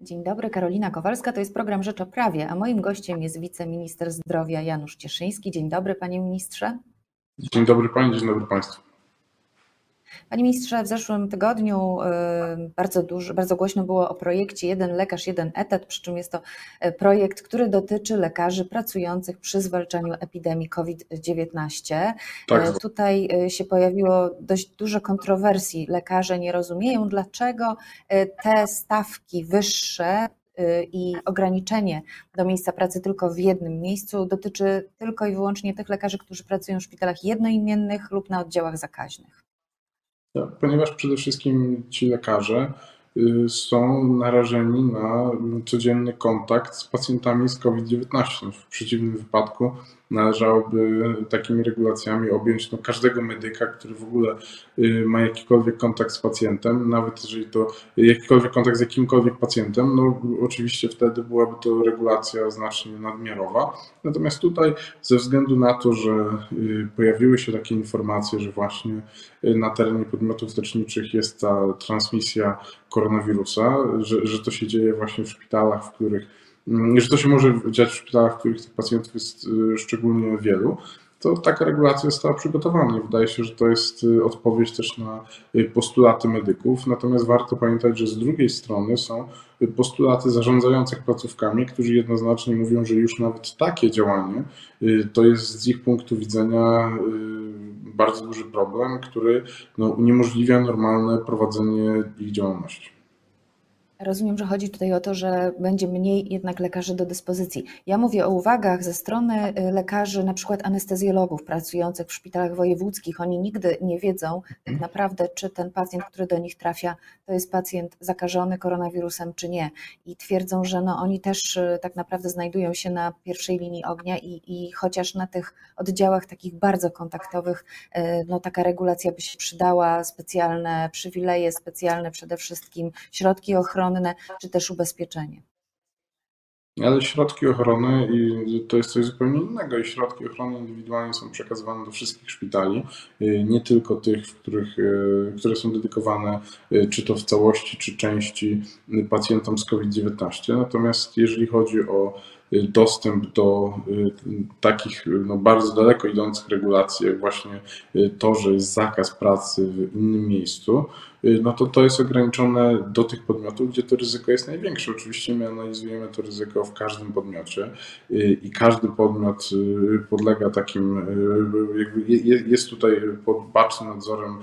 Dzień dobry, Karolina Kowalska, to jest program Rzecz o Prawie, a moim gościem jest wiceminister zdrowia Janusz Cieszyński. Dzień dobry, panie ministrze. Dzień dobry pani, dzień dobry państwu. Panie ministrze, w zeszłym tygodniu y, bardzo, dużo, bardzo głośno było o projekcie Jeden lekarz, jeden etat, przy czym jest to y, projekt, który dotyczy lekarzy pracujących przy zwalczaniu epidemii COVID-19. Tak. Y, tutaj się pojawiło dość dużo kontrowersji. Lekarze nie rozumieją, dlaczego te stawki wyższe i ograniczenie do miejsca pracy tylko w jednym miejscu dotyczy tylko i wyłącznie tych lekarzy, którzy pracują w szpitalach jednoimiennych lub na oddziałach zakaźnych. Ponieważ przede wszystkim ci lekarze y, są narażeni na codzienny kontakt z pacjentami z COVID-19. W przeciwnym wypadku należałoby takimi regulacjami objąć no, każdego medyka, który w ogóle y, ma jakikolwiek kontakt z pacjentem, nawet jeżeli to jakikolwiek kontakt z jakimkolwiek pacjentem, no oczywiście wtedy byłaby to regulacja znacznie nadmiarowa. Natomiast tutaj ze względu na to, że y, pojawiły się takie informacje, że właśnie y, na terenie podmiotów leczniczych jest ta transmisja koronawirusa, że, że to się dzieje właśnie w szpitalach, w których że to się może dziać w szpitalach, w których tych pacjentów jest y, szczególnie wielu, to taka regulacja została przygotowana wydaje się, że to jest y, odpowiedź też na y, postulaty medyków. Natomiast warto pamiętać, że z drugiej strony są postulaty zarządzających placówkami, którzy jednoznacznie mówią, że już nawet takie działanie to jest z ich punktu widzenia bardzo duży problem, który no, uniemożliwia normalne prowadzenie ich działalności. Rozumiem, że chodzi tutaj o to, że będzie mniej jednak lekarzy do dyspozycji. Ja mówię o uwagach ze strony y, lekarzy, na przykład anestezjologów pracujących w szpitalach wojewódzkich. Oni nigdy nie wiedzą tak naprawdę, czy ten pacjent, który do nich trafia, to jest pacjent zakażony koronawirusem, czy nie. I twierdzą, że no, oni też y, tak naprawdę znajdują się na pierwszej linii ognia i, i chociaż na tych oddziałach takich bardzo kontaktowych, y, no, taka regulacja by się przydała, specjalne przywileje, specjalne przede wszystkim środki ochrony, ochronne, czy też ubezpieczenie. Ale środki ochrony i to jest coś zupełnie innego i środki ochrony indywidualnie są przekazywane do wszystkich szpitali, y, nie tylko tych, w których, y, które są dedykowane y, czy to w całości, czy części pacjentom z COVID-19. Natomiast jeżeli chodzi o dostęp do takich no, bardzo daleko idących regulacji, jak właśnie to, że jest zakaz pracy w innym miejscu, no to to jest ograniczone do tych podmiotów, gdzie to ryzyko jest największe. Oczywiście my analizujemy to ryzyko w każdym podmiocie y, i każdy podmiot y, podlega takim, jest tutaj pod bacznym nadzorem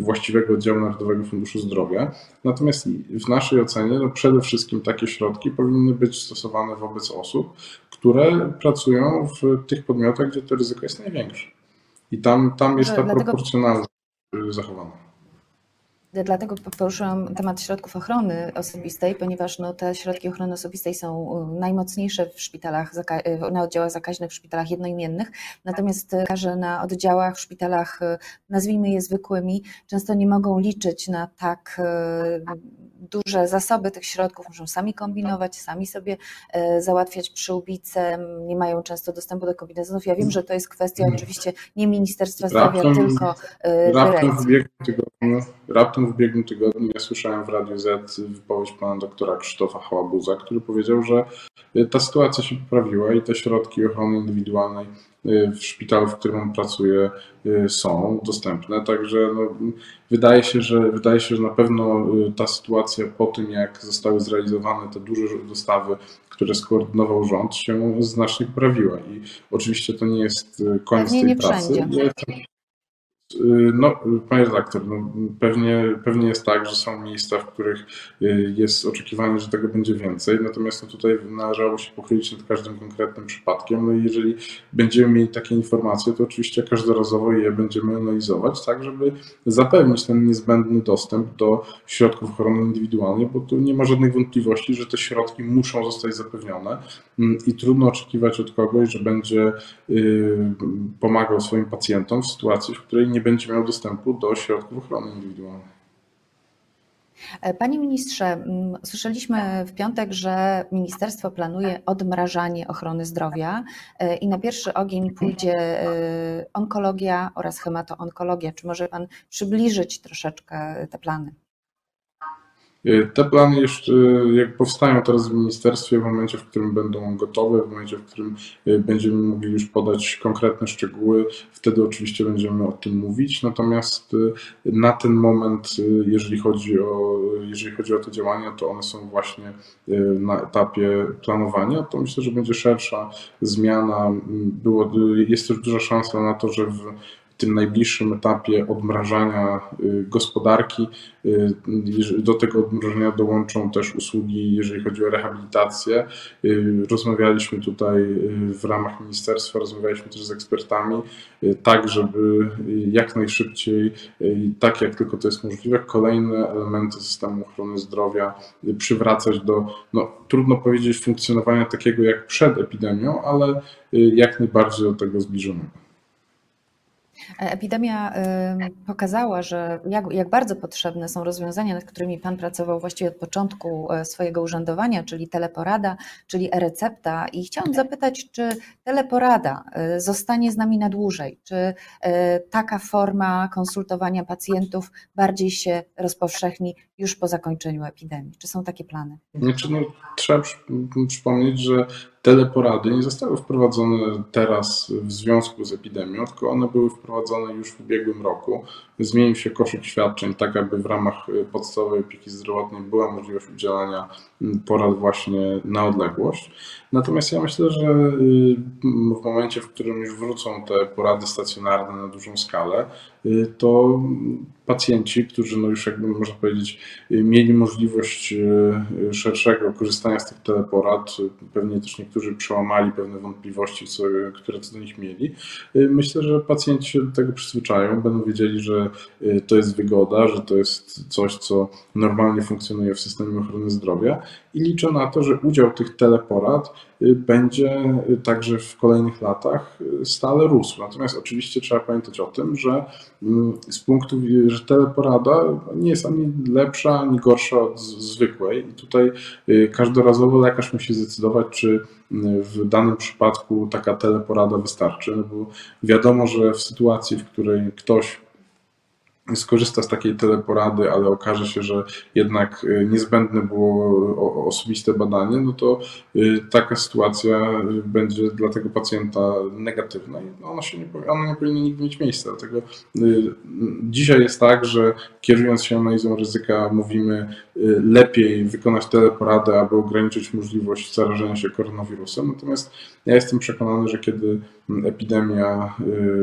właściwego oddziału Narodowego Funduszu Zdrowia. Natomiast w naszej ocenie no przede wszystkim takie środki powinny być stosowane wobec osób, które pracują w tych podmiotach, gdzie to ryzyko jest największe. I tam, tam jest ta Dlatego... proporcjonalność zachowana. Dlatego poruszyłam temat środków ochrony osobistej, ponieważ no, te środki ochrony osobistej są y, najmocniejsze w szpitalach, y, na oddziałach zakaźnych, w szpitalach jednoimiennych. Natomiast lekarze na oddziałach, w szpitalach, nazwijmy je zwykłymi, często nie mogą liczyć na tak duże zasoby tych środków, muszą sami kombinować, sami sobie załatwiać przyłbice, nie mają często dostępu do kombinezonów. Ja wiem, że to jest kwestia oczywiście nie Ministerstwa Zdrowia, raptem, tylko raptem w raptem w ubiegłym tygodniu ja słyszałem w Radiu Z wypowiedź pana doktora Krzysztofa Hałabuza, który powiedział, że ta sytuacja się poprawiła i te środki ochrony indywidualnej y, w szpitalu, w którym on pracuje, y, są dostępne. Także no, wydaje, się, że, wydaje się, że na pewno y, ta sytuacja po tym, jak zostały zrealizowane te duże dostawy, które skoordynował rząd, się znacznie poprawiła. I oczywiście to nie jest koniec tej pracy. Wszędzie. Y, no, panie redaktor, no, pewnie, pewnie jest tak, że są miejsca, w których y, jest oczekiwanie, że tego będzie więcej, natomiast no, tutaj należało się pochylić nad każdym konkretnym przypadkiem. No i jeżeli będziemy mieli takie informacje, to oczywiście każdorazowo je będziemy analizować, tak żeby zapewnić ten niezbędny dostęp do środków ochrony indywidualnej, bo tu nie ma żadnych wątpliwości, że te środki muszą zostać zapewnione mm, i trudno oczekiwać od kogoś, że będzie y, pomagał swoim pacjentom w sytuacji, w której nie nie będzie miał dostępu do środków ochrony indywidualnej. E, panie ministrze, słyszeliśmy w piątek, że ministerstwo planuje odmrażanie ochrony zdrowia e, i na pierwszy ogień pójdzie e, onkologia oraz hematoonkologia. Czy może Pan przybliżyć troszeczkę te plany? Y, te plany jeszcze jak powstają teraz w ministerstwie w momencie, w którym będą gotowe, w momencie, w którym y, będziemy mogli już podać konkretne szczegóły, wtedy oczywiście będziemy o tym mówić. Natomiast y, na ten moment, jeżeli chodzi o, jeżeli chodzi o te działania, to one są właśnie na etapie planowania. To myślę, że będzie szersza zmiana. Było, jest też duża szansa na to, że w tym najbliższym etapie odmrażania y, gospodarki. Y, do tego odmrażania dołączą też usługi, jeżeli chodzi o rehabilitację. Y, rozmawialiśmy tutaj w ramach ministerstwa, rozmawialiśmy też z ekspertami, tak żeby jak najszybciej, tak jak tylko to jest możliwe, kolejne elementy systemu ochrony zdrowia przywracać do, no, trudno powiedzieć, funkcjonowania takiego jak przed epidemią, ale jak najbardziej do tego zbliżonego. Epidemia pokazała, że jak, jak, bardzo potrzebne są rozwiązania, nad którymi Pan pracował właściwie od początku e, swojego urzędowania, czyli teleporada, czyli e-recepta. I chciałam zapytać, czy teleporada e, zostanie z nami na dłużej? Czy e, taka forma konsultowania pacjentów bardziej się rozpowszechni już po zakończeniu epidemii? Czy są takie plany? Znaczy, no, trzeba przypomnieć, że teleporady nie zostały wprowadzone teraz w związku z epidemią, tylko one były wprowadzone już w ubiegłym roku. Zmienił się koszyk świadczeń, tak aby w ramach podstawowej opieki zdrowotnej była możliwość udzielania porad właśnie na odległość. Natomiast ja myślę, że y, w momencie, w którym już wrócą te porady stacjonarne na dużą skalę, y, to pacjenci, którzy no już jakby można powiedzieć mieli możliwość y, szerszego korzystania z tych teleporad, pewnie też niektórzy przełamali pewne wątpliwości, które co do nich mieli. Myślę, że pacjenci się do tego przyzwyczają, będą wiedzieli, że to jest wygoda, że to jest coś, co normalnie funkcjonuje w systemie ochrony zdrowia i liczę na to, że udział tych teleporad y, będzie y, także w kolejnych latach y, stale rósł. Natomiast oczywiście trzeba pamiętać o tym, że mm, z punktu że teleporada nie jest ani lepsza, ani gorsza od zwykłej i tutaj każdorazowo lekarz musi zdecydować, czy w danym przypadku taka teleporada wystarczy, no bo wiadomo, że w sytuacji, w której ktoś skorzysta z takiej teleporady, ale okaże się, że jednak y, niezbędne było osobiste badanie, no to y, taka sytuacja będzie dla tego pacjenta negatywna i ona, się nie, ona nie powinna nigdy mieć miejsca. Dlatego y, dzisiaj jest tak, że kierując się analizą ryzyka mówimy lepiej wykonać teleporadę, aby ograniczyć możliwość zarażenia się koronawirusem. Natomiast ja jestem przekonany, że kiedy epidemia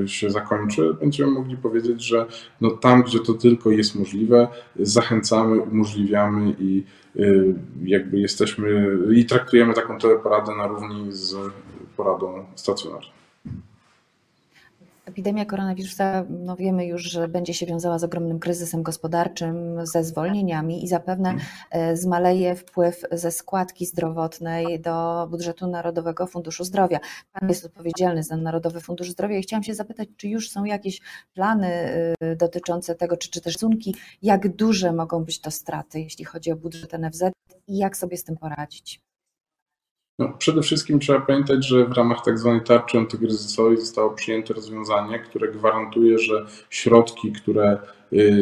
się zakończy, będziemy mogli powiedzieć, że no tam, gdzie to tylko jest możliwe, zachęcamy, umożliwiamy i y, jakby jesteśmy i traktujemy taką teleporadę na równi z poradą stacjonarną. Epidemia koronawirusa, no wiemy już, że będzie się wiązała z ogromnym kryzysem gospodarczym, ze zwolnieniami i zapewne e, zmaleje wpływ ze składki zdrowotnej do budżetu Narodowego Funduszu Zdrowia. Pan jest odpowiedzialny za Narodowy Fundusz Zdrowia i chciałam się zapytać, czy już są jakieś plany e, dotyczące tego, czy, czy też szacunki, jak duże mogą być to straty, jeśli chodzi o budżet NFZ i jak sobie z tym poradzić? No, przede wszystkim trzeba pamiętać, że w ramach tak zwanej tarczy antykryzysowej zostało przyjęte rozwiązanie, które gwarantuje, że środki, które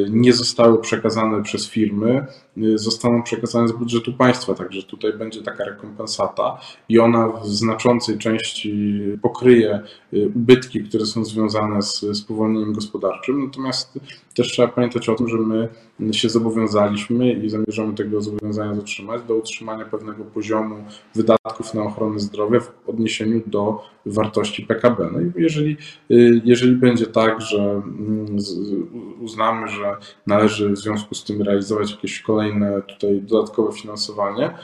nie zostały przekazane przez firmy, y, zostaną przekazane z budżetu państwa. Także tutaj będzie taka rekompensata i ona w znaczącej części pokryje y, ubytki, które są związane z spowolnieniem gospodarczym. Natomiast też trzeba pamiętać o tym, że my się zobowiązaliśmy i zamierzamy tego zobowiązania dotrzymać do utrzymania pewnego poziomu wydatków na ochronę zdrowia w odniesieniu do wartości PKB. No i jeżeli, jeżeli będzie tak, że mm, uznamy, że należy w związku z tym realizować jakieś kolejne tutaj dodatkowe finansowanie,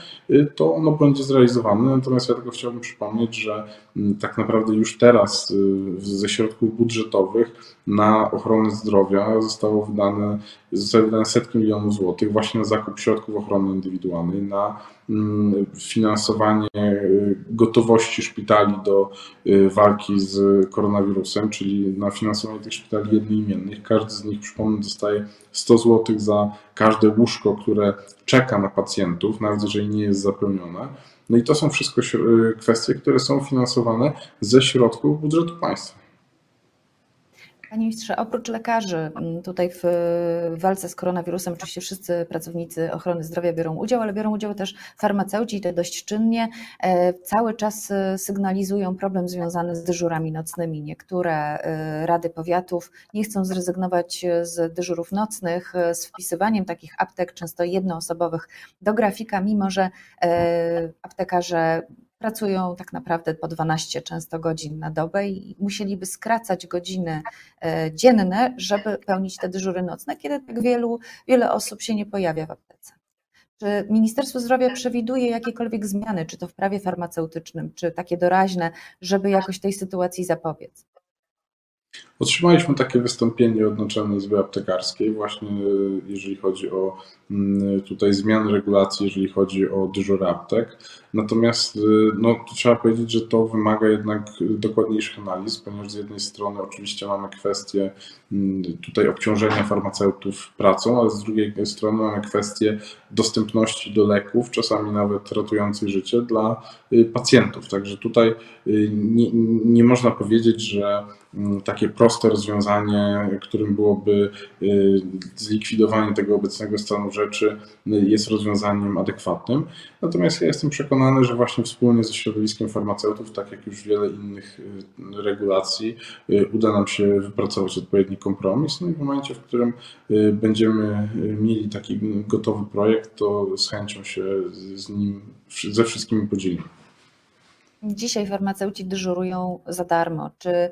to ono będzie zrealizowane. Natomiast ja tylko chciałbym przypomnieć, że mm, tak naprawdę już teraz y, ze środków budżetowych na ochronę zdrowia zostało wydane, zostały wydane setki milionów złotych właśnie na zakup środków ochrony indywidualnej, na mm, finansowanie y, gotowości szpitali do y, walki z koronawirusem, czyli na finansowanie tych szpitali jednoimiennych. Każdy z nich, przypomnę, dostaje 100 zł za każde łóżko, które czeka na pacjentów, nawet jeżeli nie jest zapełnione. No i to są wszystko y, kwestie, które są finansowane ze środków budżetu państwa. Panie ministrze, oprócz lekarzy, mm, tutaj w walce z koronawirusem oczywiście wszyscy pracownicy ochrony zdrowia biorą udział, ale biorą udział też farmaceuci to dość czynnie. E, cały czas e, sygnalizują problem związany z dyżurami nocnymi. Niektóre e, rady powiatów nie chcą zrezygnować z dyżurów nocnych, z wpisywaniem takich aptek, często jednoosobowych, do grafika, mimo że aptekarze pracują tak naprawdę po 12 często godzin na dobę i musieliby skracać godziny e, dzienne, żeby pełnić te dyżury nocne, kiedy tak wielu, wiele osób się nie pojawia w aptece. Czy Ministerstwo Zdrowia przewiduje jakiekolwiek zmiany, czy to w prawie farmaceutycznym, czy takie doraźne, żeby jakoś tej sytuacji zapobiec? Otrzymaliśmy takie wystąpienie od Naczelnej Izby Aptekarskiej, właśnie jeżeli chodzi o mm, tutaj zmiany regulacji, jeżeli chodzi o dyżury aptek. Natomiast no, trzeba powiedzieć, że to wymaga jednak dokładniejszych analiz, ponieważ z jednej strony oczywiście mamy kwestię mm, tutaj obciążenia farmaceutów pracą, ale z drugiej strony mamy kwestię dostępności do leków, czasami nawet ratujących życie dla y, pacjentów. Także tutaj y, nie, nie można powiedzieć, że mm, takie proste rozwiązanie, którym byłoby y, zlikwidowanie tego obecnego stanu rzeczy, jest rozwiązaniem adekwatnym. Natomiast ja jestem przekonany, że właśnie wspólnie ze środowiskiem farmaceutów, tak jak już wiele innych y, regulacji, y, uda nam się wypracować odpowiedni kompromis. No i w momencie, w którym będziemy mieli taki gotowy projekt, to z chęcią się z nim ze wszystkimi podzielimy. Dzisiaj farmaceuci dyżurują za darmo. Czy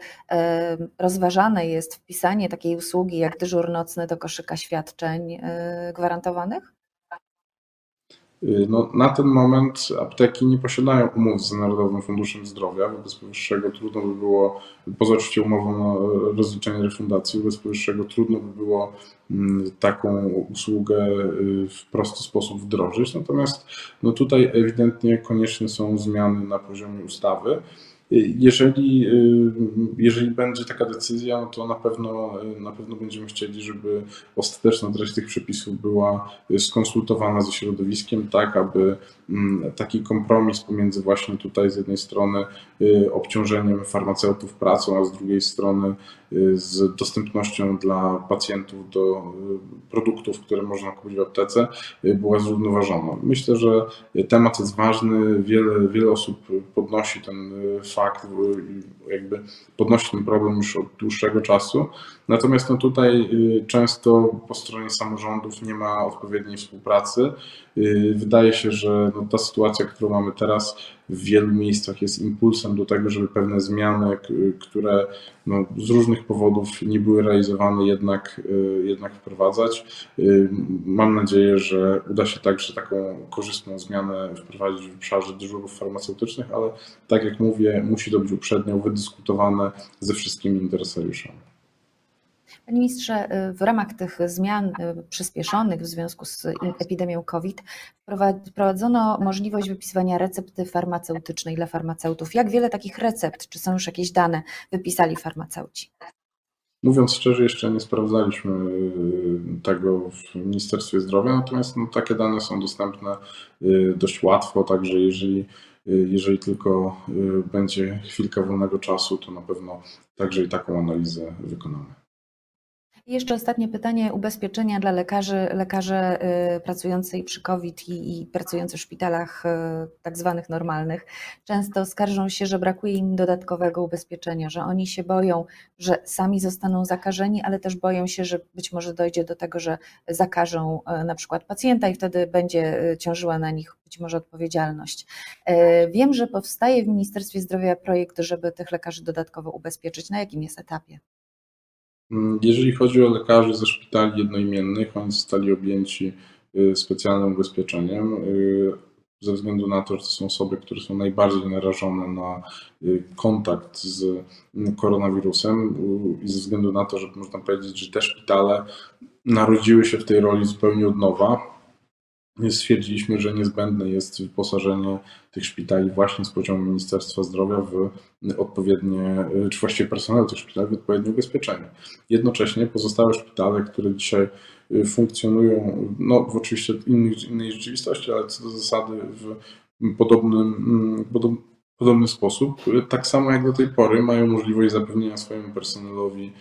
rozważane jest wpisanie takiej usługi jak dyżur nocny do koszyka świadczeń e, gwarantowanych? Y, no, na ten moment apteki nie posiadają umów z Narodowym Funduszem Zdrowia. Wobec powyższego trudno by było, poza oczywiście umową o rozliczenie refundacji, wobec powyższego trudno by było mm, taką usługę y, w prosty sposób wdrożyć. Natomiast no tutaj ewidentnie konieczne są zmiany na poziomie ustawy. Jeżeli, y, jeżeli będzie taka decyzja, to na pewno, na pewno będziemy chcieli, żeby ostateczna treść tych przepisów była skonsultowana ze środowiskiem, tak aby mm, taki kompromis pomiędzy właśnie tutaj z jednej strony y, obciążeniem farmaceutów pracą, a z drugiej strony y, z dostępnością dla pacjentów do produktów, które można kupić w aptece, była zrównoważona. Myślę, że temat jest ważny, wiele, wiele osób podnosi ten fakt, fakt, jakby podnosi ten problem już od dłuższego czasu. Natomiast no tutaj y, często po stronie samorządów nie ma odpowiedniej współpracy. Y, wydaje się, że no ta sytuacja, którą mamy teraz, w wielu miejscach jest impulsem do tego, żeby pewne zmiany, które no, z różnych powodów nie były realizowane, jednak, y, jednak wprowadzać. Mam nadzieję, że uda się także taką korzystną zmianę wprowadzić w obszarze dyżurów farmaceutycznych, ale tak jak mówię, musi to być uprzednio wydyskutowane ze wszystkimi interesariuszami. Panie ministrze, w ramach tych zmian y, przyspieszonych w związku z epidemią COVID wprowadzono możliwość wypisywania recepty farmaceutycznej dla farmaceutów. Jak wiele takich recept, czy są już jakieś dane, wypisali farmaceuci? Mówiąc szczerze, jeszcze nie sprawdzaliśmy y, tego w Ministerstwie Zdrowia, natomiast no, takie dane są dostępne y, dość łatwo, także jeżeli, jeżeli tylko będzie chwilka wolnego czasu, to na pewno także i taką analizę wykonamy. Jeszcze ostatnie pytanie. Ubezpieczenia dla lekarzy, lekarzy y, pracujących przy COVID i, i pracujących w szpitalach y, tak zwanych normalnych często skarżą się, że brakuje im dodatkowego ubezpieczenia, że oni się boją, że sami zostaną zakażeni, ale też boją się, że być może dojdzie do tego, że zakażą y, na przykład pacjenta i wtedy będzie ciążyła na nich być może odpowiedzialność. Wiem, że powstaje w Ministerstwie Zdrowia projekt, żeby tych lekarzy dodatkowo ubezpieczyć. Na jakim jest etapie? Mm, jeżeli chodzi o lekarzy ze szpitali jednoimiennych, oni zostali objęci y, specjalnym ubezpieczeniem y, ze względu na to, że to są osoby, które są najbardziej narażone na y, kontakt z mm, koronawirusem i ze względu na to, że można powiedzieć, że te szpitale narodziły się w tej roli zupełnie od nowa, stwierdziliśmy, że niezbędne jest wyposażenie tych szpitali właśnie z poziomu Ministerstwa Zdrowia w odpowiednie, czy właściwie personelu tych szpitali w odpowiednie ubezpieczenie. Jednocześnie pozostałe szpitale, które dzisiaj y, funkcjonują, no w oczywiście innej, innej rzeczywistości, ale co do zasady w podobnym, mm, podob, podobny sposób, tak samo jak do tej pory mają możliwość zapewnienia swojemu personelowi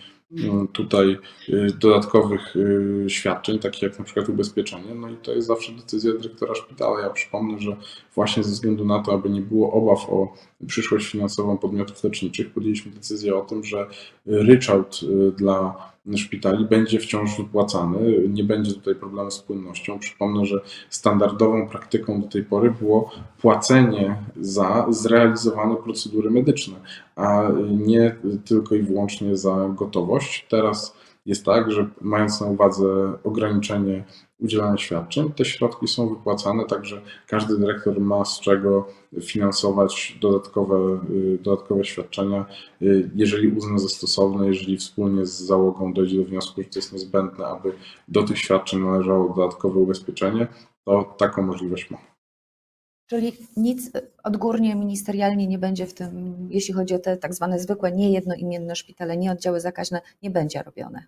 tutaj y, dodatkowych y, świadczeń, takich jak na przykład ubezpieczenie. No i to jest zawsze decyzja dyrektora szpitala. Ja przypomnę, że właśnie ze względu na to, aby nie było obaw o przyszłość finansową podmiotów leczniczych, podjęliśmy decyzję o tym, że ryczałt dla szpitali będzie wciąż wypłacany. Nie będzie tutaj problemu z płynnością. Przypomnę, że standardową praktyką do tej pory było płacenie za zrealizowane procedury medyczne, a nie tylko i wyłącznie za gotowość. Teraz jest tak, że mając na uwadze ograniczenie udzielania świadczeń, te środki są wypłacane, także każdy dyrektor ma z czego finansować dodatkowe, y, dodatkowe świadczenia, y, jeżeli uzna za stosowne, jeżeli wspólnie z załogą dojdzie do wniosku, że to jest niezbędne, aby do tych świadczeń należało dodatkowe ubezpieczenie, to taką możliwość ma. Czyli nic odgórnie, ministerialnie nie będzie w tym, jeśli chodzi o te tak zwane zwykłe, niejednoimienne szpitale, nie oddziały zakaźne, nie będzie robione.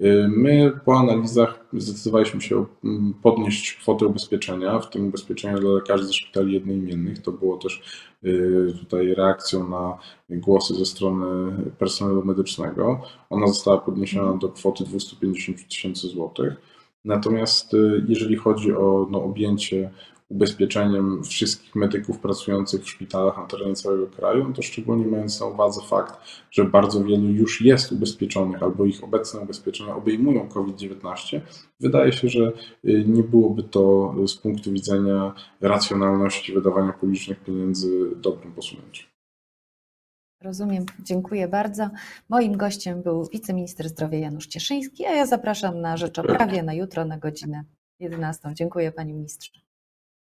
Y, my po analizach zdecydowaliśmy się mm, podnieść kwotę ubezpieczenia, w tym ubezpieczenia dla lekarzy ze szpitali jednoimiennych. To było też y, tutaj reakcją na głosy ze strony personelu medycznego. Ona została podniesiona do kwoty 250 tysięcy złotych. Natomiast y, jeżeli chodzi o no, objęcie ubezpieczeniem wszystkich medyków pracujących w szpitalach na terenie całego kraju, to szczególnie mając na uwadze fakt, że bardzo wielu już jest ubezpieczonych albo ich obecne ubezpieczenia obejmują COVID-19, wydaje się, że y, nie byłoby to z punktu widzenia racjonalności wydawania publicznych pieniędzy dobrym posunięciem. Rozumiem, dziękuję bardzo. Moim gościem był wiceminister zdrowia Janusz Cieszyński, a ja zapraszam na rzecz o prawie na jutro na godzinę 11. Dziękuję panie ministrze.